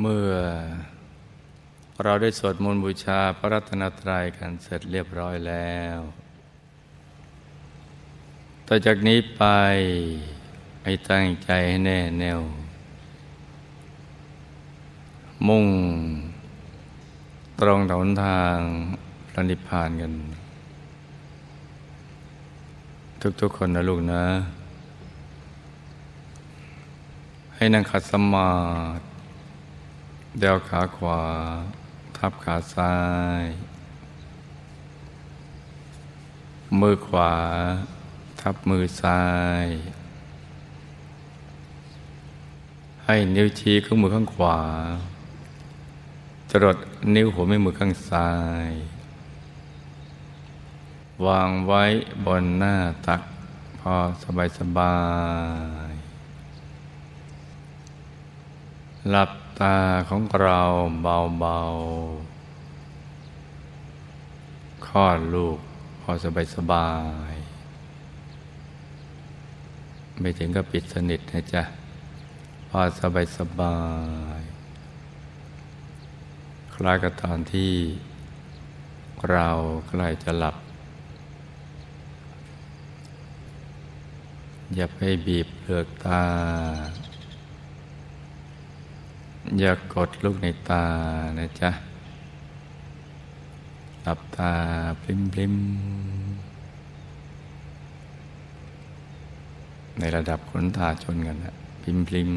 เมื่อเราได้สวดมนต์บูชาพระรัตนตรัยกันเสร็จเรียบร้อยแล้ว ต่อจากนี้ไปให้ตั้งใจให้แน่แน่ว มุ่ง ตรงถนทางพระนิพพานกัน ทุกๆคนนะลูกนะ ให้นั่งขัดสมาธิ เดวขาขวา ทับขาซ้าย มือขวา ทับมือซ้าย ให้นิ้วชี้ข้างมือข้างขวา จรดนิ้วหัวแม่มือข้างซ้าย วางไว้บนหน้าตัก พอสบายสบาย หลับ ตาของเราเบาๆคลอดลูกพอสบายสบาย ไม่ถึงก็ปิดสนิทนะจ๊ะ พอสบายสบาย คล้ายกับตอนที่เราใกล้จะหลับ อย่าไปบีบเปลือกตา อย่ากดลูกในตานะจ๊ะ หลับตาพลิมพลิมในระดับขนตาชนกันนะพลิมพลิม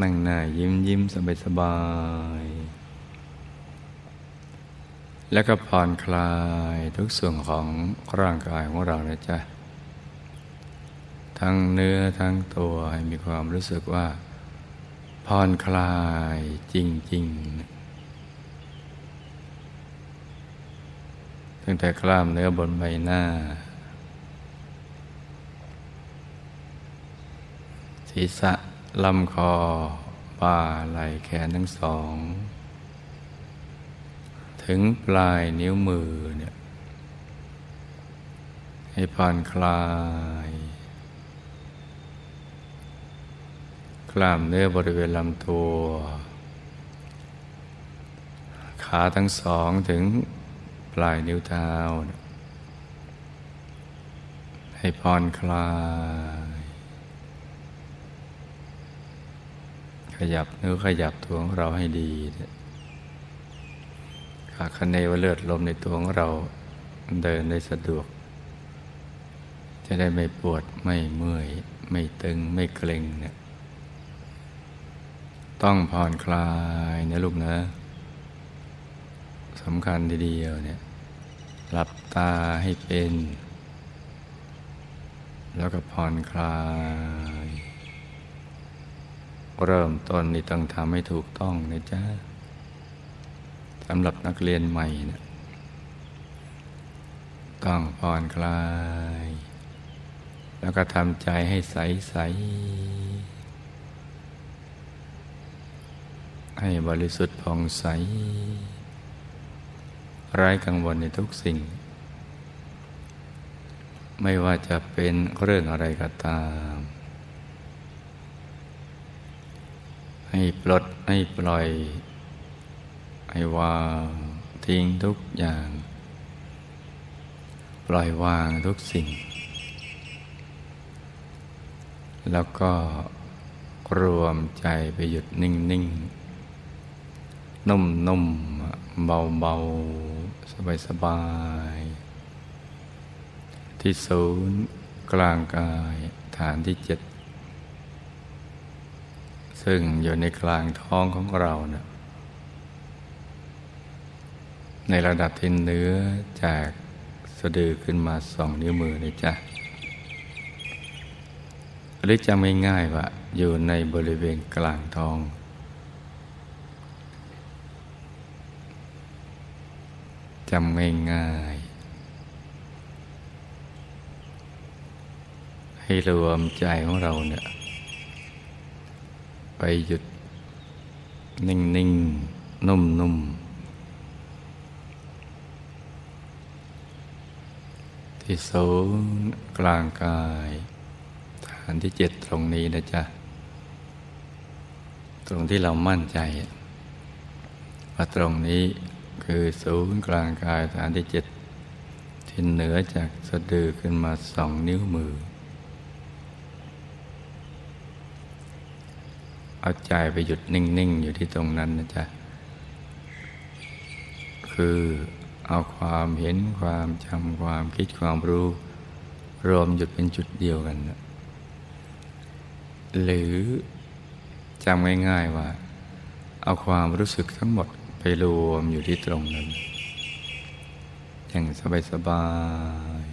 นั่งหน้ายิ้มยิ้มสบายสบาย แล้วก็ผ่อนคลายทุกส่วนของร่างกายของเรานะจ๊ะ ทั้งเนื้อทั้งตัวให้มีความรู้สึกว่าผ่อนคลายจริง ๆ ตั้งแต่กล้ามเนื้อบนใบหน้า ศีรษะลำคอ บ่าไหล่แขนทั้งสอง ถึงปลายนิ้วมือเนี่ยให้ผ่อนคลาย กล้ามเนื้อบริเวณลำตัว ขาทั้งสองถึงปลายนิ้วเท้า ให้ผ่อนคลาย ขยับเนื้อขยับตัวของเราให้ดีขาคันเนวเลือดลมในตัวของเราเดินได้สะดวก จะได้ไม่ปวดไม่เมื่อย ไม่ตึงไม่เกร็งเนี่ย ต้องผ่อนคลายนะลูกนะสำคัญทีเดียวเนี่ยหลับตาให้เป็น แล้วก็ผ่อนคลาย เริ่มต้นนี่ต้องทำให้ถูกต้องนะจ๊ะสำหรับนักเรียนใหม่นะต้องผ่อนคลาย แล้วก็ทำใจให้ใสๆ ให้บริสุทธิ์ผ่องใส ไร้กังวลในทุกสิ่ง ไม่ว่าจะเป็นเรื่องอะไรก็ตาม ให้ปลดให้ปล่อย ให้วางทิ้งทุกอย่าง ปล่อยวางทุกสิ่ง แล้วก็รวมใจไปหยุดนิ่ง ๆ นุ่มนุ่มเบาเบาสบายสบายที่ศูนย์กลางกายฐานที่เจ็ด ซึ่งอยู่ในกลางท้องของเราเนะี่ยในระดับที่เนื้อจากสะดือขึ้นมาสองนิ้วมือเลยจ้ะหรือจำง่ายๆว่าอยู่ในบริเวณกลางท้อง จำง่ายๆ ให้รวมใจของเราเนี่ยไปหยุด นิ่งๆนุ่มๆที่ศูนย์กลางกาย ฐานที่เจ็ดตรงนี้นะจ๊ะ ตรงที่เรามั่นใจว่าตรงนี้ คือศูนย์กลางกายฐานที่เจ็ดที่เหนือจากสะดือขึ้นมาสองนิ้วมือ เอาใจไปหยุดนิ่ง ๆ อยู่ที่ตรงนั้นนะจ๊ะ คือเอาความเห็นความจำความคิดความรู้ รวมหยุดเป็นจุดเดียวกันนะหรือจำง่าย ๆว่า เอาความรู้สึกทั้งหมด ไปรวมอยู่ที่ตรงนั้น อย่างสบายๆ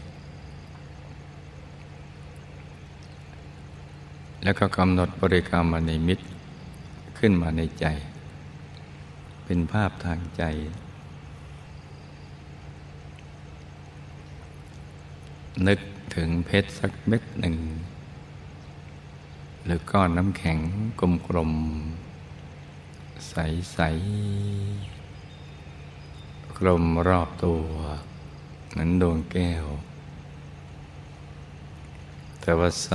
แล้วก็กำหนดบริกรรมมาในมิตรขึ้นมาในใจ เป็นภาพทางใจ นึกถึงเพชรสักเม็ดหนึ่ง หรือก้อนน้ำแข็งกลมๆ ใสๆกลมรอบตัวเหมือนดวงแก้ว แต่ว่าใส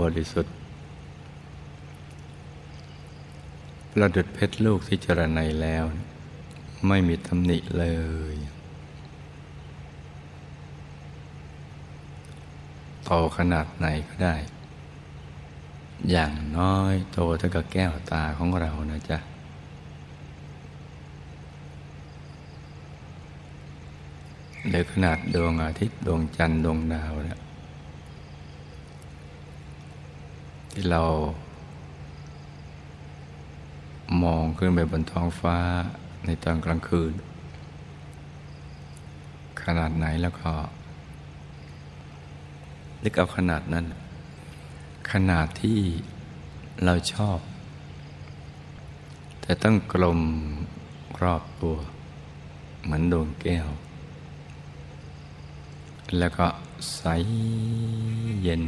บริสุทธิ์ประดุดเพชรลูกที่จรนัยแล้ว ไม่มีตำหนิเลย โตขนาดไหนก็ได้ อย่างน้อยโตเท่ากับแก้วตาของเรานะจ๊ะ หรือขนาดดวงอาทิตย์ดวงจันทร์ดวงดาวเนี่ยที่เรา มองขึ้นไปบนท้องฟ้าในตอนกลางคืน ขนาดไหนแล้วก็นึกเอาขนาดนั้น ขนาดที่เราชอบ แต่ต้องกลมรอบตัว เหมือนดวงแก้ว แล้วก็ใสเย็น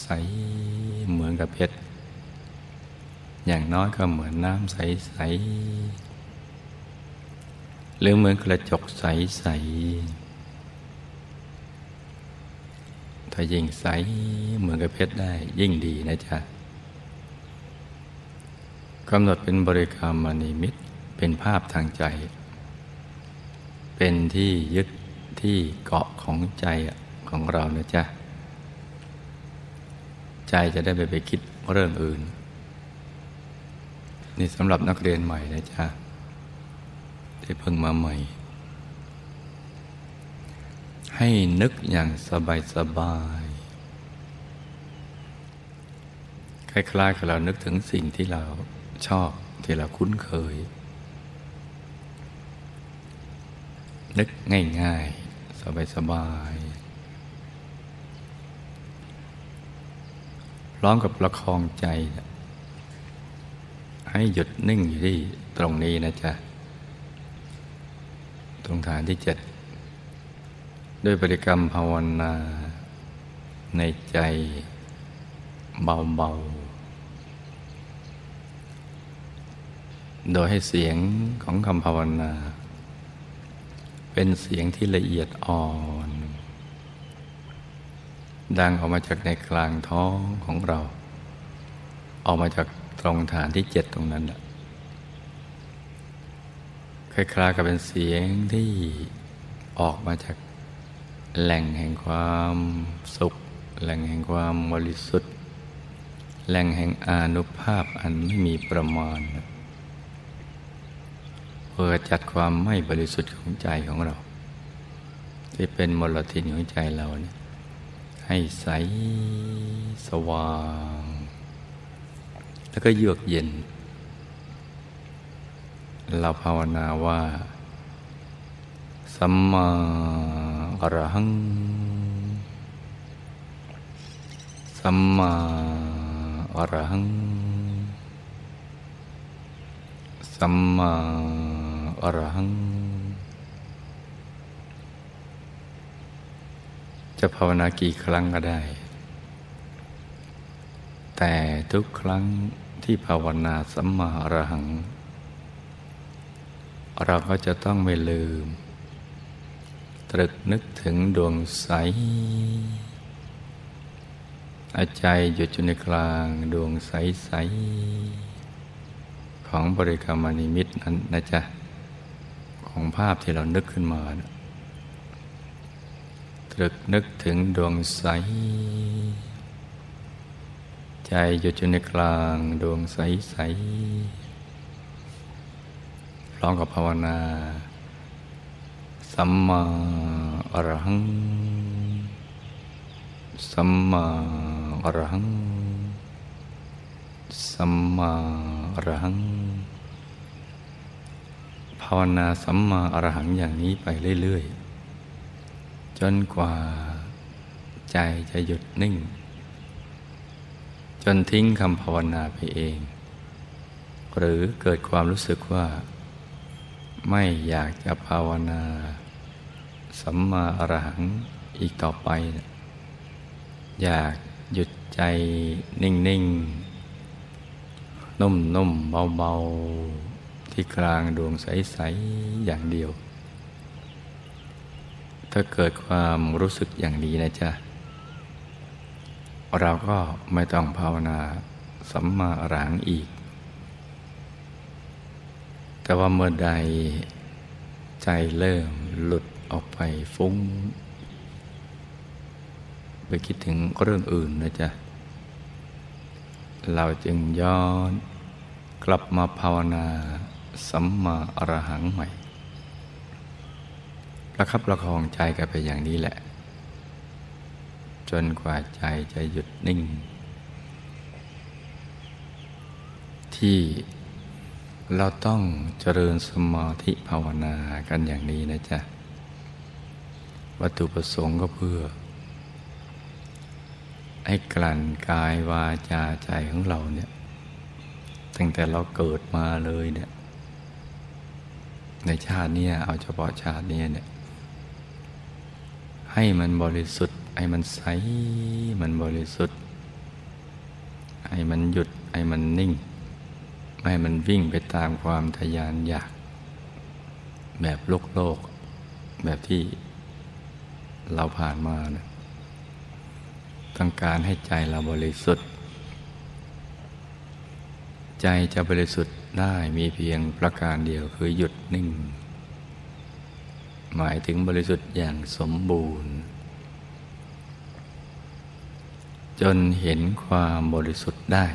ใสเหมือนกับเพชร อย่างน้อยก็เหมือนน้ำใส ๆ หรือเหมือนกระจกใส ๆ ถ้ายิ่งใสเหมือนกับเพชรได้ยิ่งดีนะจ๊ะกำหนดเป็นบริกรรมมณีมิตรเป็นภาพทางใจ เป็นที่ยึดที่เกาะของใจของเรานะจ๊ะใจจะได้ไปไปคิดเรื่องอื่น นี่สำหรับนักเรียนใหม่นะจ๊ะที่เพิ่งมาใหม่ ให้นึกอย่างสบายสบายคล้ายๆกับเรานึกถึงสิ่งที่เราชอบที่เราคุ้นเคย นึกง่ายๆ สบายๆพร้อมกับประคองใจ ให้หยุดนิ่งอยู่ที่ตรงนี้นะจ๊ะ ตรงฐานที่เจ็ด ด้วยบริกรรมภาวนา ในใจเบาๆ โดยให้เสียงของคำภาวนา เป็นเสียงที่ละเอียดอ่อน ดังออกมาจากในกลางท้องของเรา ออกมาจากตรงฐานที่เจ็ดตรงนั้นแหละคล้ายๆกับเป็นเสียงที่ออกมาจาก แหล่งแห่งความสุข แหล่งแห่งความบริสุทธิ์ แหล่งแห่งอนุภาพอันไม่มีประมาณเพื่อจัดความไม่บริสุทธิ์ของใจของเรา ที่เป็นมลทินของใจเราเนี่ยให้ใสสว่าง แล้วก็เยือกเย็น เราภาวนาว่า สัมมา อรหัง สัมมาอรหัง สัมมาอรหัง จะภาวนากี่ครั้งก็ได้ แต่ทุกครั้งที่ภาวนาสัมมาอรหัง เราก็จะต้องไม่ลืม ตรึกนึกถึงดวงใส อาใจหยุดอยู่ในกลางดวงใสๆของบริกรรมนิมิตนั้นนะจ๊ะ ของภาพที่เรานึกขึ้นมานะตรึกนึกถึงดวงใส ใจหยุดอยู่ในกลางดวงใสๆพร้อมกับภาวนา สัมมาอรหัง สัมมาอรหัง สัมมาอรหัง ภาวนาสัมมาอรหังอย่างนี้ไปเรื่อย ๆ จนกว่าใจจะหยุดนิ่ง จนทิ้งคำภาวนาไปเอง หรือเกิดความรู้สึกว่าไม่อยากจะภาวนา สัมมาอรหังอีกต่อไป อยากหยุดใจนิ่งๆนุ่มๆเบาๆที่กลางดวงใส ๆ อย่างเดียว ถ้าเกิดความรู้สึกอย่างนี้นะจ๊ะ เราก็ไม่ต้องภาวนาสัมมาอรหังอีก แต่ว่าเมื่อใดใจเริ่มหลุด ออกไปฟุ้ง ไปคิดถึงเรื่องอื่นนะจ๊ะ เราจึงย้อนกลับมาภาวนาสัมมาอรหังใหม่ประคับประคองใจกันไปอย่างนี้แหละ จนกว่าใจจะหยุดนิ่ง ที่เราต้องเจริญสมาธิภาวนากันอย่างนี้นะจ๊ะ วัตถุประสงค์ก็เพื่อ ให้กลั่นกายวาจาใจของเราเนี่ยตั้งแต่เราเกิดมาเลยเนี่ยในชาตินี้เอาเฉพาะชาตินี้เนี่ยให้มันบริสุทธิ์ ให้มันใส มันบริสุทธิ์ ให้มันหยุด ให้มันนิ่ง ไม่ให้มันวิ่งไปตามความทยานอยาก แบบโลกโลก แบบที่ เราผ่านมานะต้องการให้ใจเราบริสุทธิ์ ใจจะบริสุทธิ์ได้มีเพียงประการเดียวคือหยุดนิ่ง หมายถึงบริสุทธิ์อย่างสมบูรณ์ จนเห็นความบริสุทธิ์ได้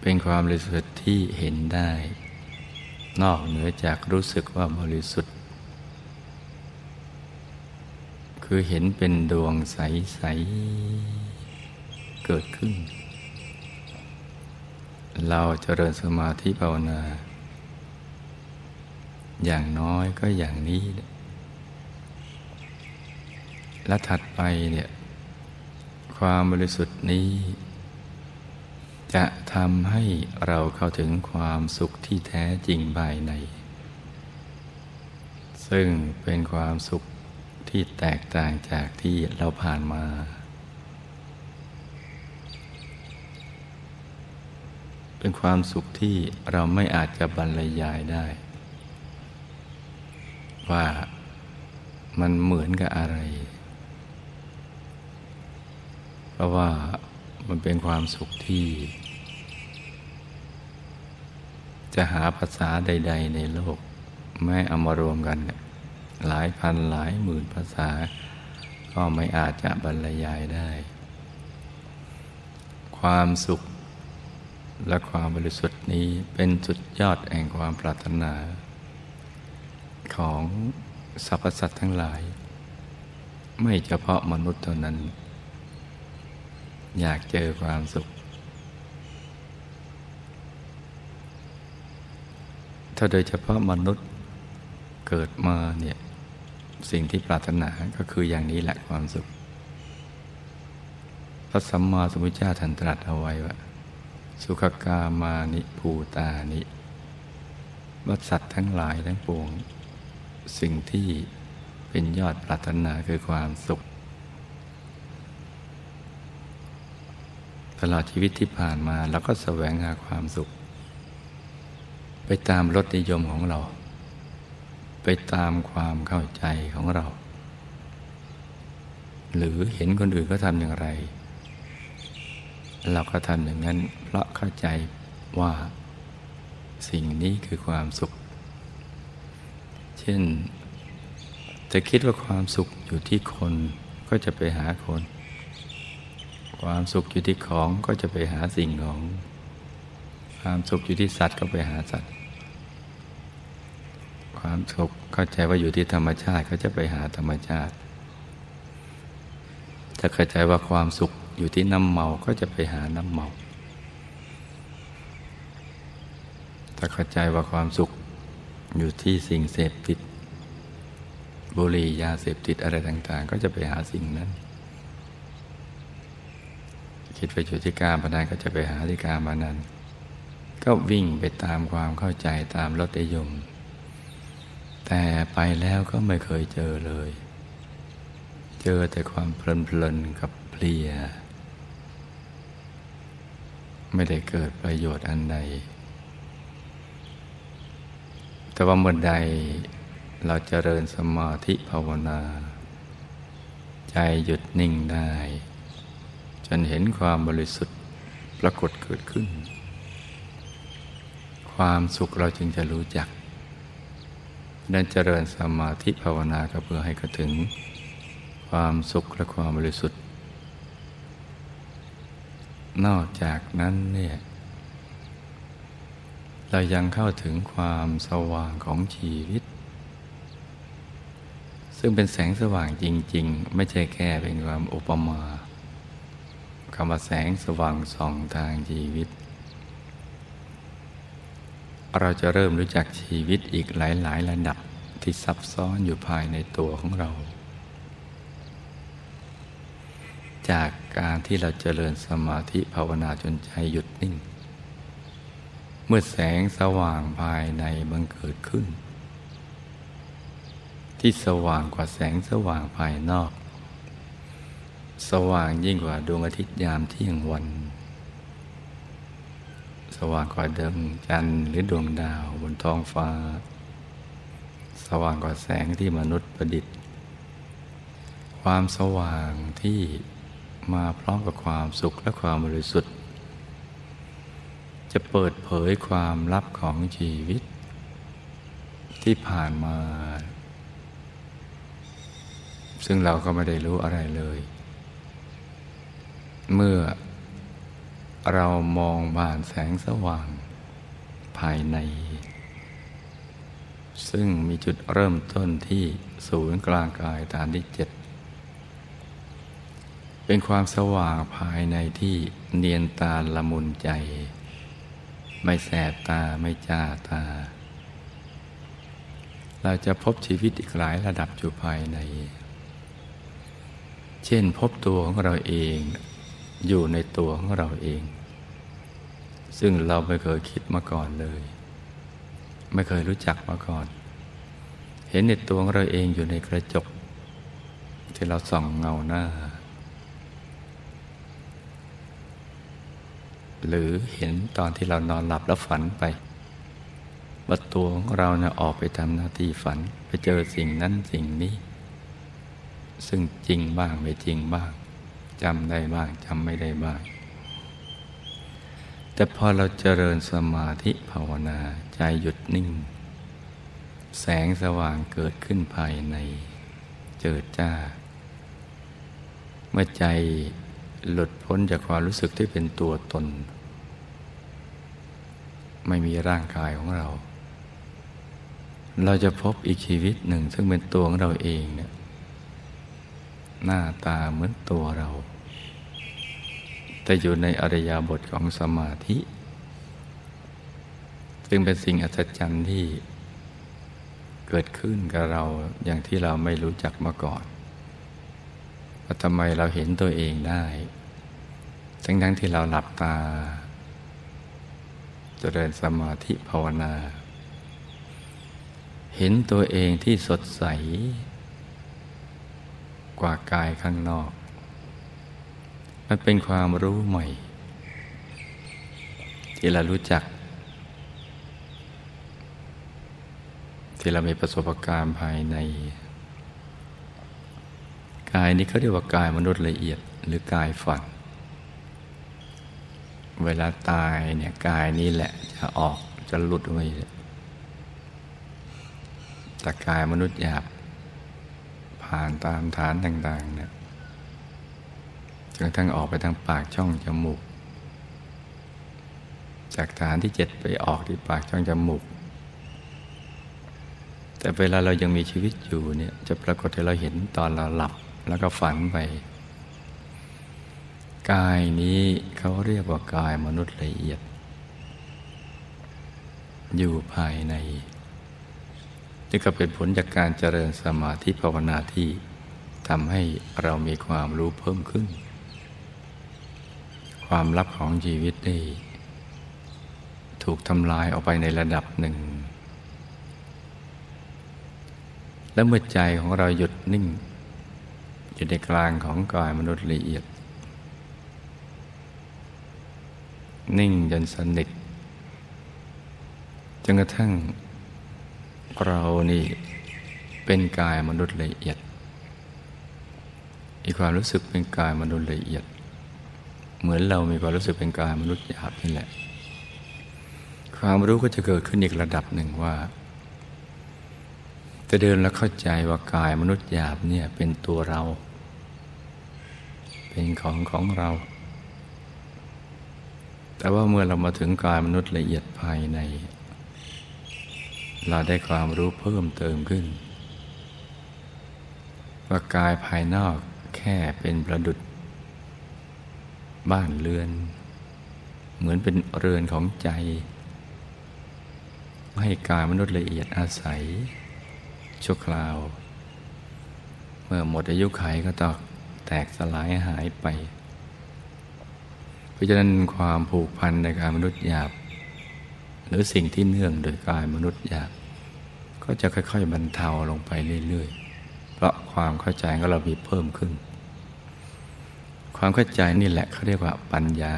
เป็นความบริสุทธิ์ที่เห็นได้ นอกเหนือจากรู้สึกว่าบริสุทธิ์ คือเห็นเป็นดวงใส ๆ เกิดขึ้น เราจเจริญสมาธิภาวนา อย่างน้อยก็อย่างนี้ และถัดไปเนี่ยความบริสุทธิ์นี้ จะทำให้เราเข้าถึงความสุขที่แท้จริงภายใน ซึ่งเป็นความสุขที่แตกต่างจากที่เราผ่านมา เป็นความสุขที่เราไม่อาจจะบรรยายได้ ว่ามันเหมือนกับอะไร เพราะว่า มันเป็นความสุขที่ จะหาภาษาใด ๆ ในโลก ไม่เอามารวมกัน หลายพันหลายหมื่นภาษา ก็ไม่อาจจะบรรยายได้ ความสุขและความบริสุทธิ์นี้เป็นสุดยอดแห่งความปรารถนา ของสรรพสัตว์ทั้งหลาย ไม่เฉพาะมนุษย์เท่านั้น อยากเจอความสุข ถ้าโดยเฉพาะมนุษย์เกิดมาเนี่ย สิ่งที่ปรารถนาก็คืออย่างนี้แหละความสุข พระสัมมาสัมพุทธเจ้าท่านตรัสเอาไว้ว่า สุขกามานิภูตานิวัสัตว์ทั้งหลายทั้งปวง สิ่งที่เป็นยอดปรารถนาคือความสุข ตลอดชีวิตที่ผ่านมาเราก็แสวงหาความสุข ไปตามรสนิยมของเรา ไปตามความเข้าใจของเรา หรือเห็นคนอื่นเขาทำอย่างไร เราก็ทำอย่างนั้น เพราะเข้าใจว่าสิ่งนี้คือความสุข เช่น จะคิดว่าความสุขอยู่ที่คนก็จะไปหาคน ความสุขอยู่ที่ของก็จะไปหาสิ่งของ ความสุขอยู่ที่สัตว์ก็ไปหาสัตว์ ความสุขเข้าใจว่าอยู่ที่ธรรมชาติก็จะไปหาธรรมชาติ ถ้าเข้าใจว่าความสุขอยู่ที่น้ำเมาก็จะไปหาน้ำเมา ถ้าเข้าใจว่าความสุขอยู่ที่สิ่งเสพติด บุหรี่ยาเสพติดอะไรต่าง ๆ ก็จะไปหาสิ่งนั้น คิดไปอยู่ที่การพนันก็จะไปหาที่การพนันก็วิ่งไปตามความเข้าใจตามรสนิยม แต่ไปแล้วก็ไม่เคยเจอเลย เจอแต่ความเพลินๆกับเพลีย ไม่ได้เกิดประโยชน์อันใด แต่ว่าเมื่อใดเราจเจริญสมาธิภาวนา ใจหยุดนิ่งได้ จนเห็นความบริสุทธิ์ปรากฏเกิดขึ้น ความสุขเราจึงจะรู้จักดันเจริญสมาธิภาวนาก็เพื่อให้กระถึง ความสุขและความบริสุทธิ์ นอกจากนั้นเนี่ยเรายังเข้าถึงความสว่างของชีวิต ซึ่งเป็นแสงสว่างจริง ๆ ไม่ใช่แค่เป็นความอุปมา คำว่าแสงสว่างส่องทางชีวิต เราจะเริ่มรู้จักชีวิตอีกหลาย ๆ ระดับที่ซับซ้อนอยู่ภายในตัวของเรา จากการที่เราเจริญสมาธิภาวนาจนใจหยุดนิ่ง เมื่อแสงสว่างภายในบังเกิดขึ้น ที่สว่างกว่าแสงสว่างภายนอก สว่างยิ่งกว่าดวงอาทิตย์ยามเที่ยงวัน สว่างกว่าดวงจันทร์หรือดวงดาวบนท้องฟ้า สว่างกว่าแสงที่มนุษย์ประดิษฐ์ ความสว่างที่มาพร้อมกับความสุขและความบริสุทธิ์ จะเปิดเผยความลับของชีวิต ที่ผ่านมา ซึ่งเราก็ไม่ได้รู้อะไรเลย เมื่อเรามองบานแสงสว่างภายใน ซึ่งมีจุดเริ่มต้นที่ศูนย์กลางกายฐานที่เจ็ดเป็นความสว่างภายในที่เนียนตาละมุนใจ ไม่แสบตาไม่จ้าตา เราจะพบชีวิตอีกหลายระดับอยู่ภายใน เช่นพบตัวของเราเอง อยู่ในตัวของเราเอง ซึ่งเราไม่เคยคิดมาก่อนเลย ไม่เคยรู้จักมาก่อน เห็นในตัวของเราเองอยู่ในกระจก ที่เราส่องเงาหน้า หรือเห็นตอนที่เรานอนหลับแล้วฝันไปว่าตัวของเราเนี่ยออกไปทำหน้าที่ฝันไปเจอสิ่งนั้นสิ่งนี้ ซึ่งจริงบ้างไม่จริงบ้าง จำได้บ้างจำไม่ได้บ้าง แต่พอเราเจริญสมาธิภาวนาใจหยุดนิ่ง แสงสว่างเกิดขึ้นภายในเจิดจ้า เมื่อใจหลุดพ้นจากความรู้สึกที่เป็นตัวตน ไม่มีร่างกายของเรา เราจะพบอีกชีวิตหนึ่ง ซึ่งเป็นตัวของเราเองเนี่ย หน้าตาเหมือนตัวเรา แต่อยู่ในอริยบทของสมาธิ ซึ่งเป็นสิ่งอัศจรรย์ที่เกิดขึ้นกับเราอย่างที่เราไม่รู้จักมาก่อนว่าทำไมเราเห็นตัวเองได้ทั้งทั้งที่เราหลับตาจเจริญสมาธิภาวนา เห็นตัวเองที่สดใส กว่ากายข้างนอก มันเป็นความรู้ใหม่ ที่เรารู้จัก ที่เรามีประสบการณ์ภายใน กายนี้เขาเรียกว่ากายมนุษย์ละเอียดหรือกายฝัน เวลาตายเนี่ยกายนี้แหละจะออกจะหลุดไปแต่กายมนุษย์หยาบ ผ่านตามฐานต่างๆเนี่ยจนกระทั่งออกไปทางปากช่องจมูก จากฐานที่เจ็ดไปออกที่ปากช่องจมูก แต่เวลาเรายังมีชีวิตอยู่เนี่ยจะปรากฏให้เราเห็นตอนเราหลับแล้วก็ฝันไป กายนี้เขาเรียกว่ากายมนุษย์ละเอียด อยู่ภายใน นี่ก็เป็นผลจากการเจริญสมาธิภาวนาที่ทำให้เรามีความรู้เพิ่มขึ้น ความลับของชีวิตได้ถูกทำลายออกไปในระดับหนึ่ง และเมื่อใจของเราหยุดนิ่ง อยู่ในกลางของกายมนุษย์ละเอียด นิ่งจนสนิทจนกระทั่ง เรานี่เป็นกายมนุษย์ละเอียด มีความรู้สึกเป็นกายมนุษย์ละเอียด เหมือนเรามีความรู้สึกเป็นกายมนุษย์หยาบนี่แหละ ความรู้ก็จะเกิดขึ้นอีกระดับหนึ่งว่าจะเดินแล้วเข้าใจว่ากายมนุษย์หยาบเนี่ยเป็นตัวเรา เป็นของของเรา แต่ว่าเมื่อเรามาถึงกายมนุษย์ละเอียดภายใน เราได้ความรู้เพิ่มเติมขึ้น ว่ากายภายนอกแค่เป็นประดุดบ้านเรือน เหมือนเป็นเรือนของใจ ให้กายมนุษย์ละเอียดอาศัย ชั่วคราว เมื่อหมดอายุไขก็ต้องแตกสลายหายไป เพราะฉะนั้นความผูกพันในกายมนุษย์หยาบ หรือสิ่งที่เนื่องโดยกายมนุษย์หยาบ ก็จะค่อย ๆ บรรเทาลงไปเรื่อย ๆ เพราะความเข้าใจของเรามีเพิ่มขึ้น ความเข้าใจนี่แหละเขาเรียกว่าปัญญา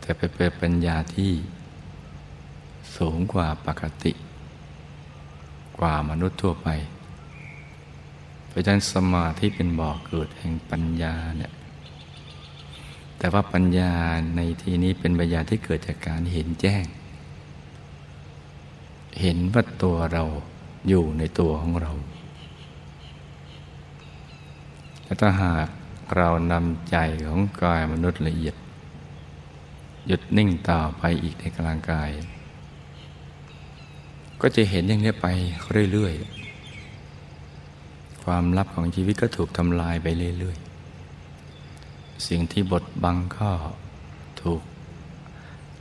แต่เป็นปัญญาที่สูงกว่าปกติ กว่ามนุษย์ทั่วไปเพราะฉะนั้นสมาธิเป็นบ่อกเกิดแห่งปัญญาเนี่ยแต่ว่าปัญญาในที่นี้เป็นปัญญาที่เกิดจากการเห็นแจ้ง เห็นว่าตัวเราอยู่ในตัวของเรา และถ้าหากเรานำใจของกายมนุษย์ละเอียด หยุดนิ่งต่อไปอีกในกลางกาย ก็จะเห็นอย่างนี้ไปเรื่อยๆ ความลับของชีวิตก็ถูกทำลายไปเรื่อยๆ สิ่งที่บดบังก็ถูก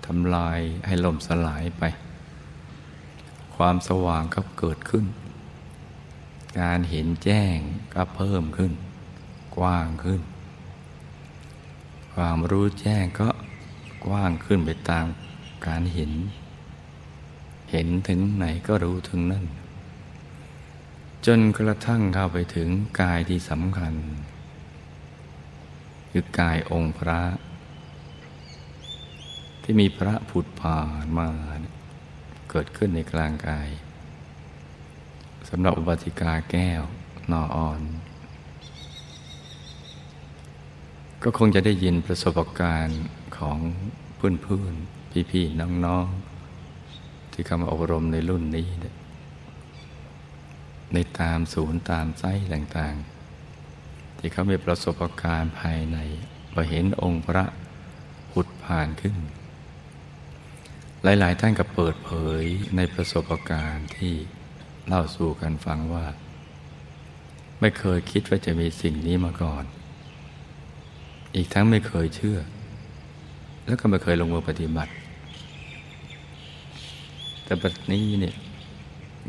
ทำลายให้ล่มสลายไป ความสว่างก็เกิดขึ้น การเห็นแจ้งก็เพิ่มขึ้น กว้างขึ้น ความรู้แจ้งก็กว้างขึ้นไปตามการเห็น เห็นถึงไหนก็รู้ถึงนั่น จนกระทั่งเข้าไปถึงกายที่สำคัญ คือกายองค์พระ ที่มีพระผุดผ่านมาเเกิดขึ้นในกลางกายสำหรับอุบัติกาแก้วนออ่อน ก็คงจะได้ยินประสบการณ์ของเพื่อนๆ พี่ๆ น้องๆ ที่เข้ามาอบรมในรุ่นนี้ ในตามศูนย์ตามไส้ต่างๆ ที่เขามีประสบการณ์ภายในพอเห็นองค์พระหุดผ่านขึ้น หลายๆ ท่านก็เปิดเผยในประสบการณ์ที่เล่าสู่กันฟังว่า ไม่เคยคิดว่าจะมีสิ่งนี้มาก่อน อีกทั้งไม่เคยเชื่อ แล้วก็ไม่เคยลงมือปฏิบัติ แต่บัดนี้เนี่ย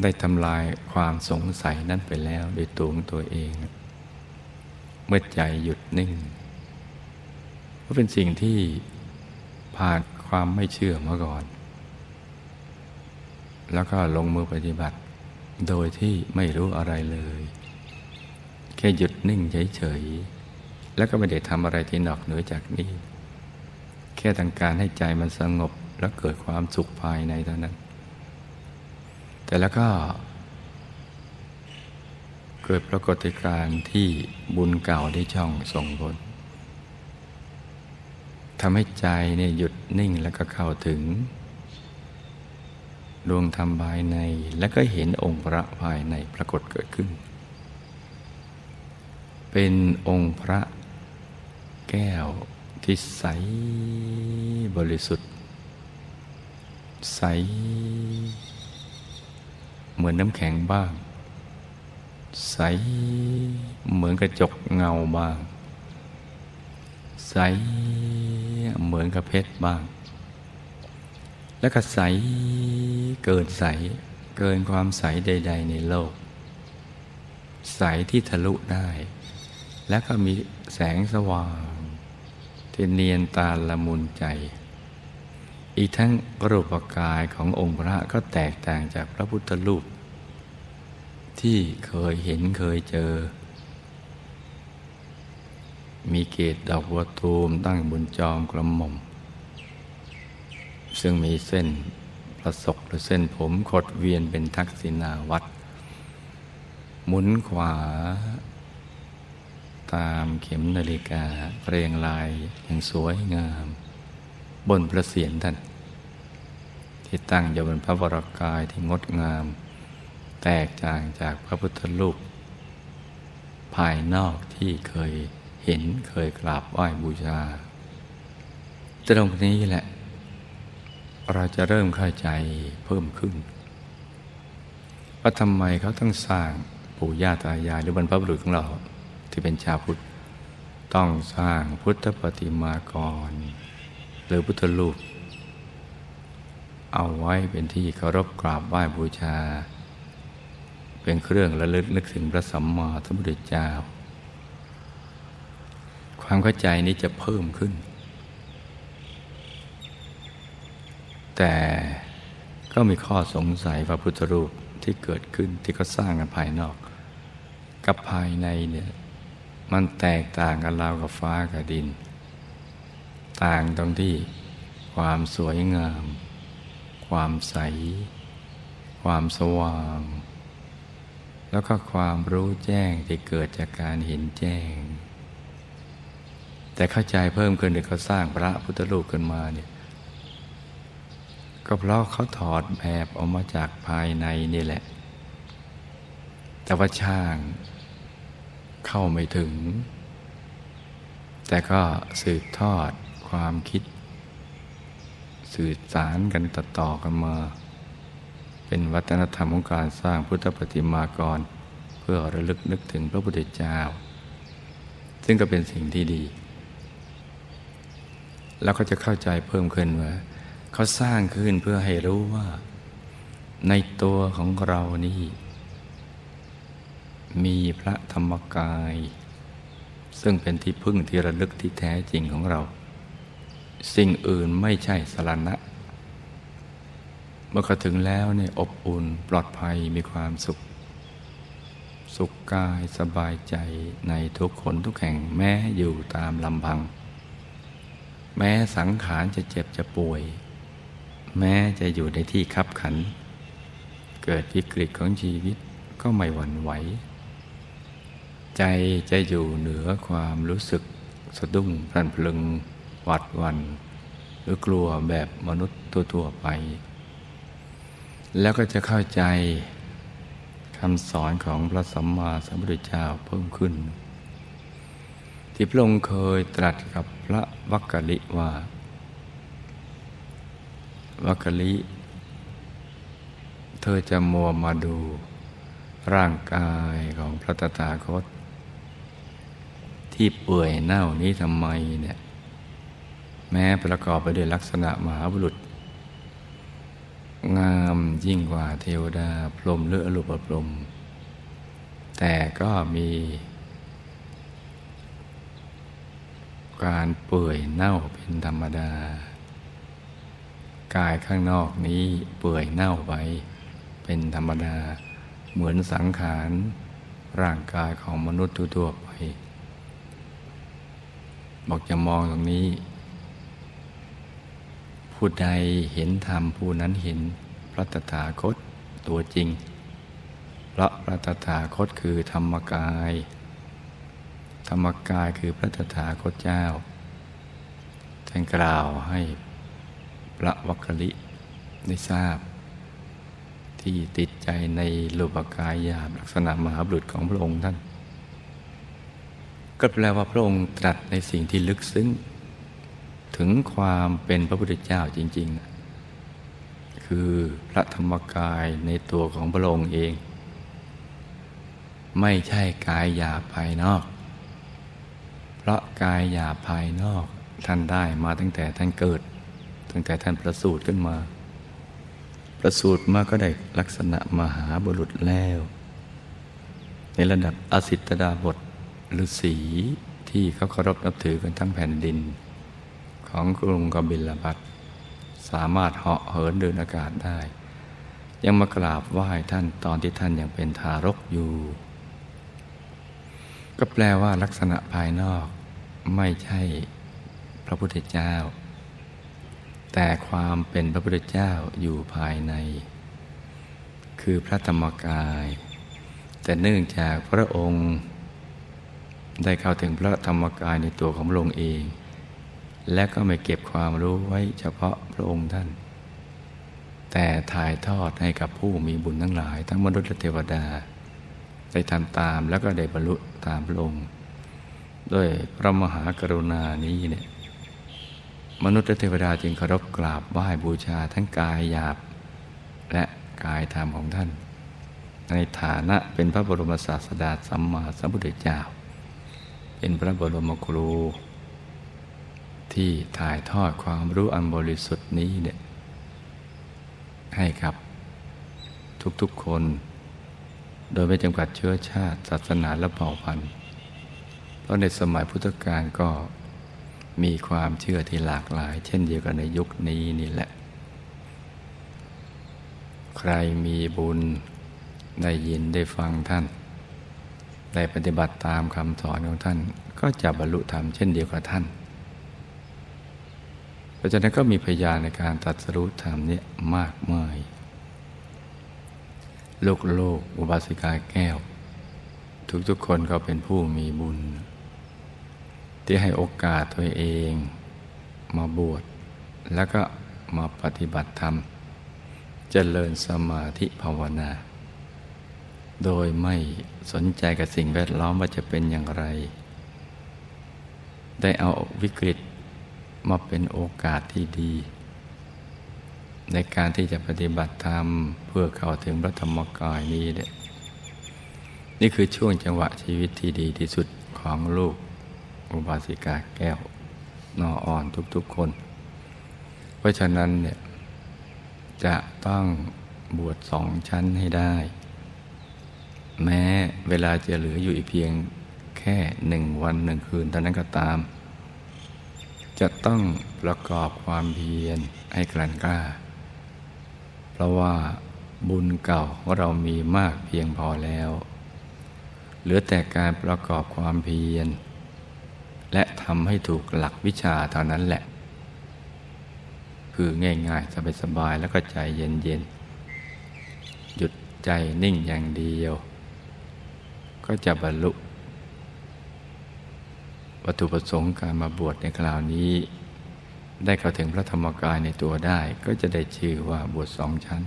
ได้ทำลายความสงสัยนั้นไปแล้วโดยตัวของตัวเอง เมื่อใจหยุดนิ่งก็เป็นสิ่งที่ผ่านความไม่เชื่อมาก่อน แล้วก็ลงมือปฏิบัติ โดยที่ไม่รู้อะไรเลย แค่หยุดนิ่งเฉยๆแล้วก็ไม่ได้ทำอะไรที่นอกเหนือจากนี้ แค่ต้องการให้ใจมันสงบแล้วเกิดความสุขภายในเท่านั้น แต่แล้วก็เกิดปรากฏการณ์ที่บุญเก่าได้ช่องส่งผลทำให้ใจเนี่ยหยุดนิ่งแล้วก็เข้าถึง ดวงธรรมภายในแล้วก็เห็นองค์พระภายในปรากฏเกิดขึ้น เป็นองค์พระแก้วที่ใสบริสุทธิ์ ใส เหมือนน้ำแข็งบ้าง ใสเหมือนกระจกเงาบ้าง ใสเหมือนกับเพชรบ้าง แล้วก็ใสเกินใส เกินความใสใด ๆ ในโลก ใสที่ทะลุได้ แล้วก็มีแสงสว่าง ที่เนียนตาละมุนใจ อีกทั้งรูปกายขององค์พระก็แตกต่างจากพระพุทธรูป ที่เคยเห็นเคยเจอ มีเกศดอกบัวตูมตั้งบนจอมกระหม่อม ซึ่งมีเส้นประศกหรือเส้นผมขดเวียนเป็นทักษิณาวัดหมุนขวา ตามเข็มนาฬิกาเรียงลายอย่างสวยงาม บนพระเศียรท่าน ที่ตั้งอยู่บนพระวรากายที่งดงาม แตกต่างจากพระพุทธรูปภายนอกที่เคยเห็นเคยกราบไหว้บูชาตรงนี้แหละ เราจะเริ่มเข้าใจเพิ่มขึ้นว่าทำไมเขาต้องสร้างปู่ย่าตายายหรือบรรพบุรุษของเราที่เป็นชาวพุทธ ต้องสร้างพุทธปฏิมากร หรือพุทธรูป เอาไว้เป็นที่เคารพกราบไหว้บูชา เป็นเครื่องระลึกนึกถึงพระสัมมาสัมพุทธเจ้า ความเข้าใจนี้จะเพิ่มขึ้น แต่ก็มีข้อสงสัยพระพุทธรูปที่เกิดขึ้นที่เขาสร้างกันภายนอก กับภายในเนี่ยมันแตกต่างกันราวกับฟ้ากับดิน ต่างตรงที่ความสวยงาม ความใส ความสว่าง แล้วก็ความรู้แจ้งที่เกิดจากการเห็นแจ้ง แต่เข้าใจเพิ่มขึ้นเดี๋ยวเขาสร้างพระพุทธรูปขึ้นมาเนี่ย ก็เพราะเขาถอดแบบออกมาจากภายในนี่แหละ แต่ว่าช่างเข้าไม่ถึง แต่ก็สืบทอดความคิด สื่อสารกันต่อต่อกันมา เป็นวัฒนธรรมของการสร้างพุทธปฏิมากร เพื่อระลึกนึกถึงพระพุทธเจ้า ซึ่งก็เป็นสิ่งที่ดี แล้วก็จะเข้าใจเพิ่มขึ้นว่า เขาสร้างขึ้นเพื่อให้รู้ว่า ในตัวของเรานี่ มีพระธรรมกาย ซึ่งเป็นที่พึ่งที่ระลึกที่แท้จริงของเรา สิ่งอื่นไม่ใช่สารณะ เมื่อเขาถึงแล้วเนี่ยอบอุ่นปลอดภัยมีความสุข สุขกายสบายใจในทุกคนทุกแห่งแม้อยู่ตามลำพังแม้สังขารจะเจ็บจะป่วย แม้จะอยู่ในที่คับขัน เกิดวิกฤตของชีวิตก็ไม่หวั่นไหว ใจจะอยู่เหนือความรู้สึกสะดุ้งพลันพลึงหวัดวันหรือกลัวแบบมนุษย์ทั่วๆไป แล้วก็จะเข้าใจคำสอนของพระสัมมาสัมพุทธเจ้าเพิ่มขึ้น ที่พระองค์เคยตรัสกับพระวักกะลิว่า วักกะลิ เธอจะมัวมาดูร่างกายของพระตถาคต ที่เปื่อยเน่านี้ทำไมเนี่ย แม้ประกอบไปด้วยลักษณะมหาบุรุษ งามยิ่งกว่าเทวดาพรหมเลือลุปพรม แต่ก็มีการเปื่อยเน่าเป็นธรรมดา กายข้างนอกนี้เปื่อยเน่าไป เป็นธรรมดาเหมือนสังขารร่างกายของมนุษย์ทั่วไป บอกจะมองตรงนี้ ผู้ใดเห็นธรรมผู้นั้นเห็นพระตถาคตตัวจริง เพราะพระตถาคตคือธรรมกาย ธรรมกายคือพระตถาคตเจ้าท่านกล่าวให้ ระวัคคลิได้ทราบ ที่ติดใจในรูปกายหยาบลักษณะมหาบุรุษของพระองค์ท่าน ก็แปลว่าพระองค์ตรัสในสิ่งที่ลึกซึ้ง ถึงความเป็นพระพุทธเจ้าจริง ๆ คือพระธรรมกายในตัวของพระองค์เอง ไม่ใช่กายหยาภายนอก เพราะกายหยาภายนอกท่านได้มาตั้งแต่ท่านเกิด ตั้งแต่ท่านประสูติขึ้นมา ประสูติมาก็ได้ลักษณะมหาบุรุษแล้ว ในระดับอสิตดาบทฤาษีที่เขาเคารพนับถือกันทั้งแผ่นดิน ของกรุงกบิลพัทสามารถเหาะเหินเดินอากาศได้ ยังมากราบไหว้ท่านตอนที่ท่านยังเป็นทารกอยู่ ก็แปลว่าลักษณะภายนอกไม่ใช่พระพุทธเจ้า แต่ความเป็นพระพุทธเจ้าอยู่ภายใน คือพระธรรมกาย แต่เนื่องจากพระองค์ได้เข้าถึงพระธรรมกายในตัวของพระองค์เอง และก็ไม่เก็บความรู้ไว้เฉพาะพระองค์ท่าน แต่ถ่ายทอดให้กับผู้มีบุญทั้งหลาย ทั้งมนุษย์และเทวดา ได้ทำตามแล้วก็ได้บรรลุตามพระองค์ ด้วยพระมหากรุณานี้เนี่ย มนุษย์และเทวดาจึงเคารพกราบไหว้บูชาทั้งกายหยาบ และกายธรรมของท่าน ในฐานะเป็นพระบรมศาสดาสัมมาสัมพุทธเจ้า เป็นพระบรมครู ที่ถ่ายทอดความรู้อันบริสุทธิ์นี้เนี่ยให้กับทุกๆคน โดยไม่จำกัดเชื้อชาติ ศาสนาและเผ่าพันธุ์ เพราะในสมัยพุทธกาลก็ มีความเชื่อที่หลากหลาย เช่นเดียวกันในยุคนี้นี่แหละ ใครมีบุญได้ยินได้ฟังท่าน ได้ปฏิบัติตามคำสอนของท่าน ก็จะบรรลุธรรมเช่นเดียวกับท่าน เพราะฉะนั้นก็มีพยานในการตัดสรุปธรรมนี้มากมายลูกโลกอุบาสิกาแก้ว ทุกๆคนก็เป็นผู้มีบุญ ที่ให้โอกาสตัวเอง มาบวชแล้วก็มาปฏิบัติธรรมเจริญสมาธิภาวนา โดยไม่สนใจกับสิ่งแวดล้อมว่าจะเป็นอย่างไร ได้เอาวิกฤตมาเป็นโอกาสที่ดี ในการที่จะปฏิบัติธรรมเพื่อเข้าถึงพระธรรมกายนี้เนี่ยนี่คือช่วงจังหวะชีวิตที่ดีที่สุดของลูก อุบาสิกาแก้วนออ่อนทุกๆคน เพราะฉะนั้นเนี่ยจะต้องบวชสองชั้นให้ได้ แม้เวลาจะเหลืออยู่อีกเพียงแค่หนึ่งวันหนึ่งคืนเท่านั้นก็ตาม จะต้องประกอบความเพียรให้กลั่นกล้า เพราะว่าบุญเก่าของเรามีมากเพียงพอแล้ว เหลือแต่การประกอบความเพียร และทำให้ถูกหลักวิชาเท่านั้นแหละ คือง่ายๆสบายๆแล้วก็ใจเย็นๆ หยุดใจนิ่งอย่างเดียว ก็จะบรรลุ วัตถุประสงค์การมาบวชในคราวนี้ ได้เข้าถึงพระธรรมกายในตัวได้ ก็จะได้ชื่อว่าบวชสองชั้น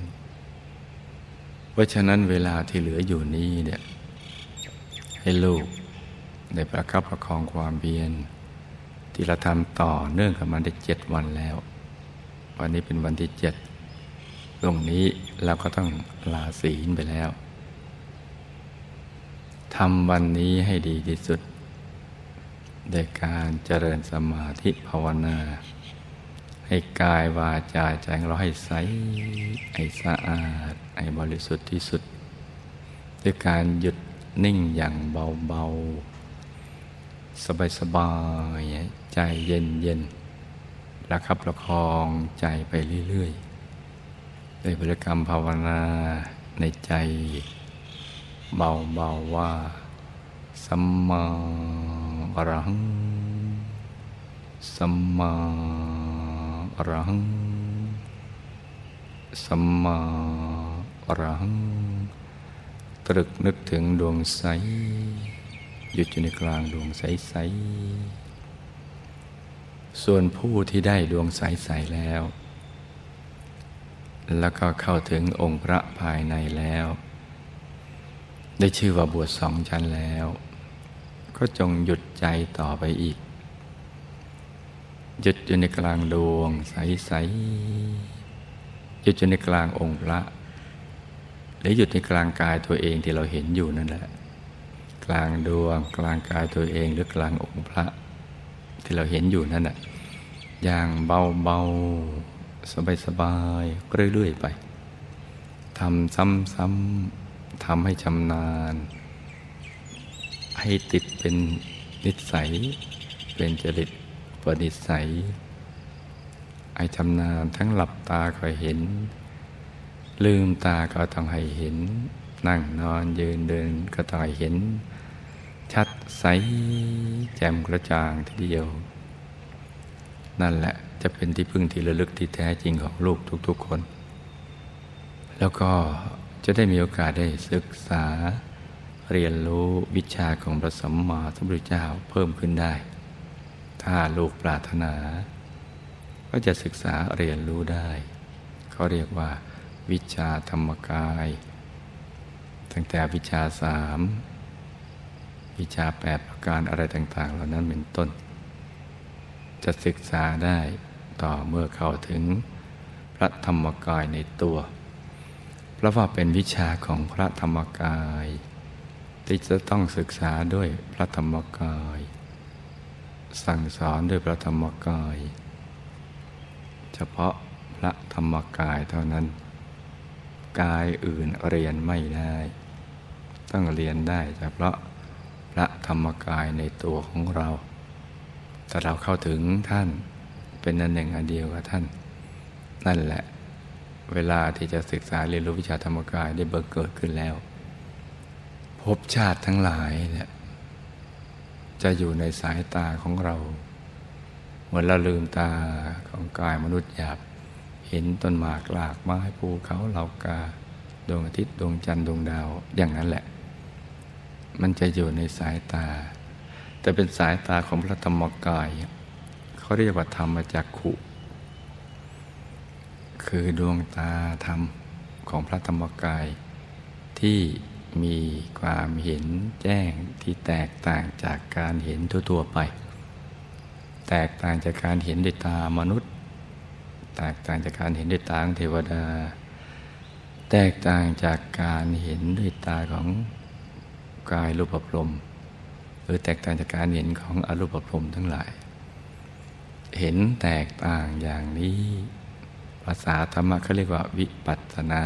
เพราะฉะนั้นเวลาที่เหลืออยู่นี้เนี่ยให้ลูก ได้ประคับประคองความเพียรที่เราทำต่อเนื่องกับมันได้เจ็ดวันแล้ว วันนี้เป็นวันที่เจ็ดตรงนี้เราก็ต้องลาศีลไปแล้วทำวันนี้ให้ดีที่สุดโดยการเจริญสมาธิภาวนา ให้กายวาจาใจเราให้ใสให้สะอาดให้บริสุทธิ์ที่สุด ด้วยการหยุดนิ่งอย่างเบาๆ สบายสบายใจเย็นเย็นระคับประคองใจไปเรื่อยๆด้วยบริกรรมภาวนาในใจ เบาๆว่า สัมมาอรหัง สัมมาอรหัง สัมมาอรหัง ตรึกนึกถึงดวงใส หยุดอยู่ในกลางดวงใสใสส่วนผู้ที่ได้ดวงใสใสแล้ว แล้วก็เข้าถึงองค์พระภายในแล้ว ได้ชื่อว่าบวชสองชั้นแล้ว ก็จงหยุดใจต่อไปอีก หยุดอยู่ในกลางดวงใสใสหยุดอยู่ในกลางองค์พระหรือหยุดในกลางกายตัวเองที่เราเห็นอยู่นั่นแหละ กลางดวง กลางกายตัวเองหรือกลางองค์พระ ที่เราเห็นอยู่นั่นแหละอย่างเบาเบาสบายสบายเรื่อยๆ ไปทำซ้ำๆทำให้ชำนาญ ให้ติดเป็นนิสัย เป็นจริตปณิสัยไอชำนาญทั้งหลับตาก็เห็น ลืมตาก็ต้องให้เห็น นั่งนอนยืนเดินก็ต้องเห็น ชัดใสแจ่มกระจ่างทีเดียว นั่นแหละจะเป็นที่พึ่งที่ระลึกที่แท้จริงของลูกทุกๆคน แล้วก็จะได้มีโอกาสได้ศึกษาเรียนรู้วิชาของพระสัมมาสัมพุทธเจ้าเพิ่มขึ้นได้ ถ้าลูกปรารถนา ก็จะศึกษาเรียนรู้ได้ เขาเรียกว่า วิชาธรรมกาย ตั้งแต่วิชาสามวิชาแปดประการอะไรต่าง ๆ เหล่านั้นเป็นต้น จะศึกษาได้ต่อเมื่อเข้าถึงพระธรรมกายในตัว เพราะว่าเป็นวิชาของพระธรรมกาย ที่จะต้องศึกษาด้วยพระธรรมกาย สั่งสอนด้วยพระธรรมกาย เฉพาะพระธรรมกายเท่านั้น กายอื่นเรียนไม่ได้ ต้องเรียนได้เฉพาะพระธรรมกายในตัวของเรา แต่เราเข้าถึงท่านเป็นนันหนึ่งอันเดียวกับท่าน นั่นแหละ เวลาที่จะศึกษาเรียนรู้วิชาธรรมกายได้เบิกเกิดขึ้นแล้ว พบชาติทั้งหลายเนี่ยจะอยู่ในสายตาของเราเหมือนเราลืมตาของกายมนุษย์หยาบ เห็นต้นหมากหลากไม้ภูเขาเหล่ากาดวงอาทิตย์ดวงจันทร์ดวงดาวอย่างนั้นแหละ มันจะอยู่ในสายตา แต่เป็นสายตาของพระธรรมกายเขาเรียกว่าธรรมจักขุ คือดวงตาธรรมของพระธรรมกาย ที่มีความเห็นแจ้งที่แตกต่างจากการเห็นทั่วๆไป แตกต่างจากการเห็นด้วยตามนุษย์ แตกต่างจากการเห็นด้วยตาของเทวดา แตกต่างจากการเห็นด้วยตาของ กายรูปพรมหรือแตกต่างจากการเห็นของอรูปพรมทั้งหลาย เห็นแตกต่างอย่างนี้ ภาษาธรรมะเขาเรียกว่าวิปัสสนา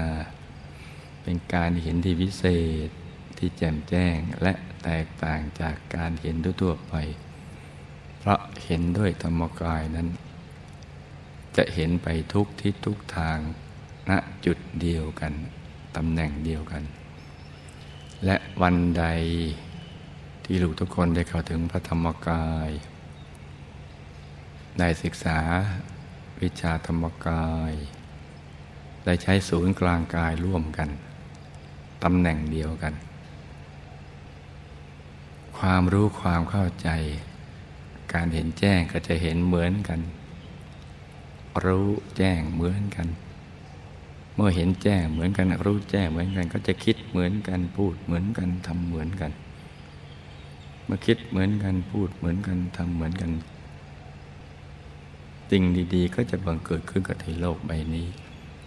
เป็นการเห็นที่วิเศษที่แจ่มแจ้งและแตกต่างจากการเห็นทั่วไป เพราะเห็นด้วยธรรมกายนั้น จะเห็นไปทุกทิศทุกทางณจุดเดียวกัน ตำแหน่งเดียวกัน และวันใดที่ลูกทุกคนได้เข้าถึงพระธรรมกาย ได้ศึกษาวิชาธรรมกาย ได้ใช้ศูนย์กลางกายร่วมกันตำแหน่งเดียวกัน ความรู้ความเข้าใจ การเห็นแจ้งก็จะเห็นเหมือนกัน รู้แจ้งเหมือนกัน มื่อเห็นแจ้งเหมือนกันรู้แจ้งเหมือนกัน ก็จะคิดเหมือนกันพูดเหมือนกันทำเหมือนกัน เมื่อคิดเหมือนกันพูดเหมือนกันทำเหมือนกันสิ่งดีๆ ก็จะบังเกิดขึ้นกับในโลกใบนี้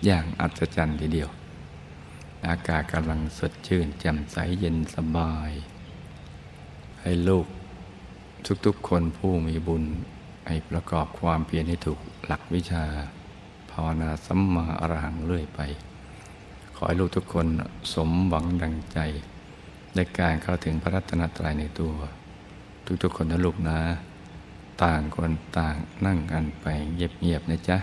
อย่างอัศจรรย์ทีเดียว อากาศกำลังสดชื่นแจ่มใสเย็นสบาย ให้ลูกทุกๆคนผู้มีบุญ ให้ประกอบความเพียรให้ถูกหลักวิชา ภาวนาสัมมาอรหังเรื่อยไป ขอให้ลูกทุกคนสมหวังดังใจ ในการเข้าถึงพระรัตนตรัยในตัว ทุกๆคนนะลูกนะ ต่างคนต่างนั่งกันไปเงียบๆนะจ๊ะ